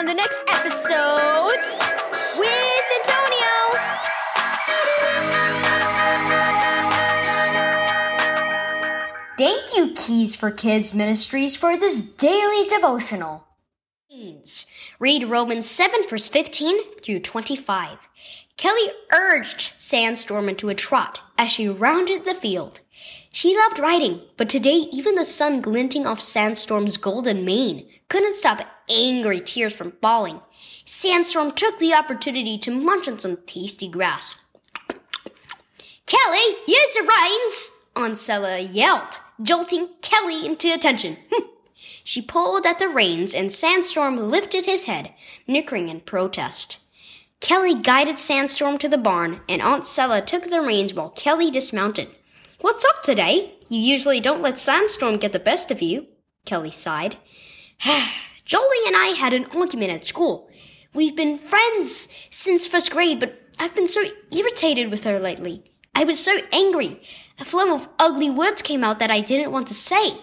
on the next episodes with Antonio. Thank you, Keys for Kids Ministries, for this daily devotional. Read Romans 7, verse 15 through 25. Kelly urged Sandstorm into a trot as she rounded the field. She loved riding, but today even the sun glinting off Sandstorm's golden mane couldn't stop angry tears from falling. Sandstorm took the opportunity to munch on some tasty grass. Kelly, use the reins! Aunt Sella yelled, jolting Kelly into attention. Hmm. she pulled at the reins and Sandstorm lifted his head, nickering in protest. Kelly guided Sandstorm to the barn, and Aunt Sella took the reins while Kelly dismounted. What's up today? You usually don't let Sandstorm get the best of you, Kelly sighed. Jolie and I had an argument at school. We've been friends since first grade, but I've been so irritated with her lately. I was so angry. A flow of ugly words came out that I didn't want to say.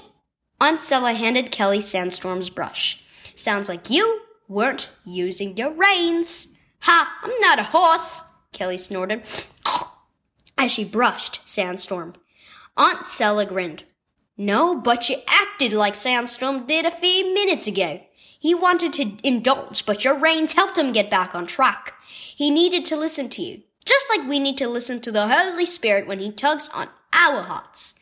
Aunt Sella handed Kelly Sandstorm's brush. Sounds like you weren't using your reins. Ha! I'm not a horse, Kelly snorted as she brushed Sandstorm. Aunt Sella grinned. No, but you acted like Sandstorm did a few minutes ago. He wanted to indulge, but your reins helped him get back on track. He needed to listen to you, just like we need to listen to the Holy Spirit when He tugs on our hearts.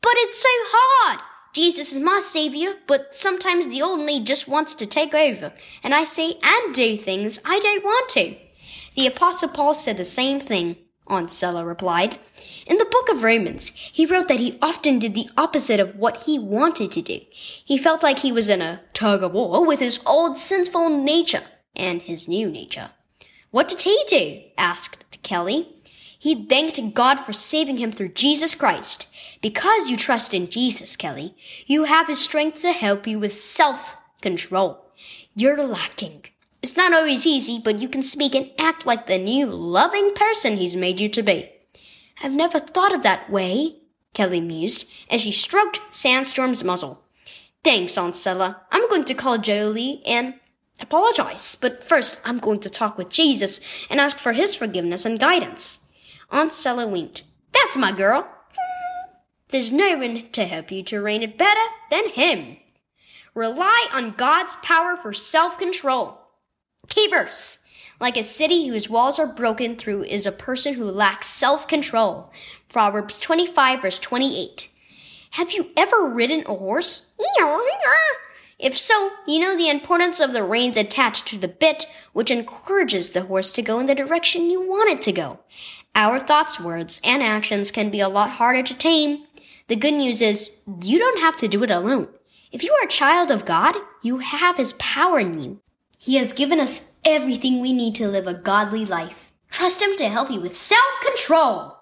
But it's so hard! Jesus is my savior, but sometimes the old me just wants to take over, and I say and do things I don't want to. The Apostle Paul said the same thing, Aunt Sella replied. In the book of Romans, he wrote that he often did the opposite of what he wanted to do. He felt like he was in a tug of war with his old sinful nature and his new nature. What did he do? asked Kelly. He thanked God for saving him through Jesus Christ. Because you trust in Jesus, Kelly, you have his strength to help you with self control. You're lacking. It's not always easy, but you can speak and act like the new loving person he's made you to be. I've never thought of that way, Kelly mused as she stroked Sandstorm's muzzle. Thanks, Aunt Sella. I'm going to call Jolie and apologize, but first I'm going to talk with Jesus and ask for his forgiveness and guidance. Aunt Sella winked. That's my girl. There's no one to help you to rein it better than him. Rely on God's power for self-control. Key verse. Like a city whose walls are broken through is a person who lacks self-control. Proverbs 25 verse 28. Have you ever ridden a horse? If so, you know the importance of the reins attached to the bit, which encourages the horse to go in the direction you want it to go. Our thoughts, words, and actions can be a lot harder to tame. The good news is, you don't have to do it alone. If you are a child of God, you have His power in you. He has given us everything we need to live a godly life. Trust Him to help you with self-control.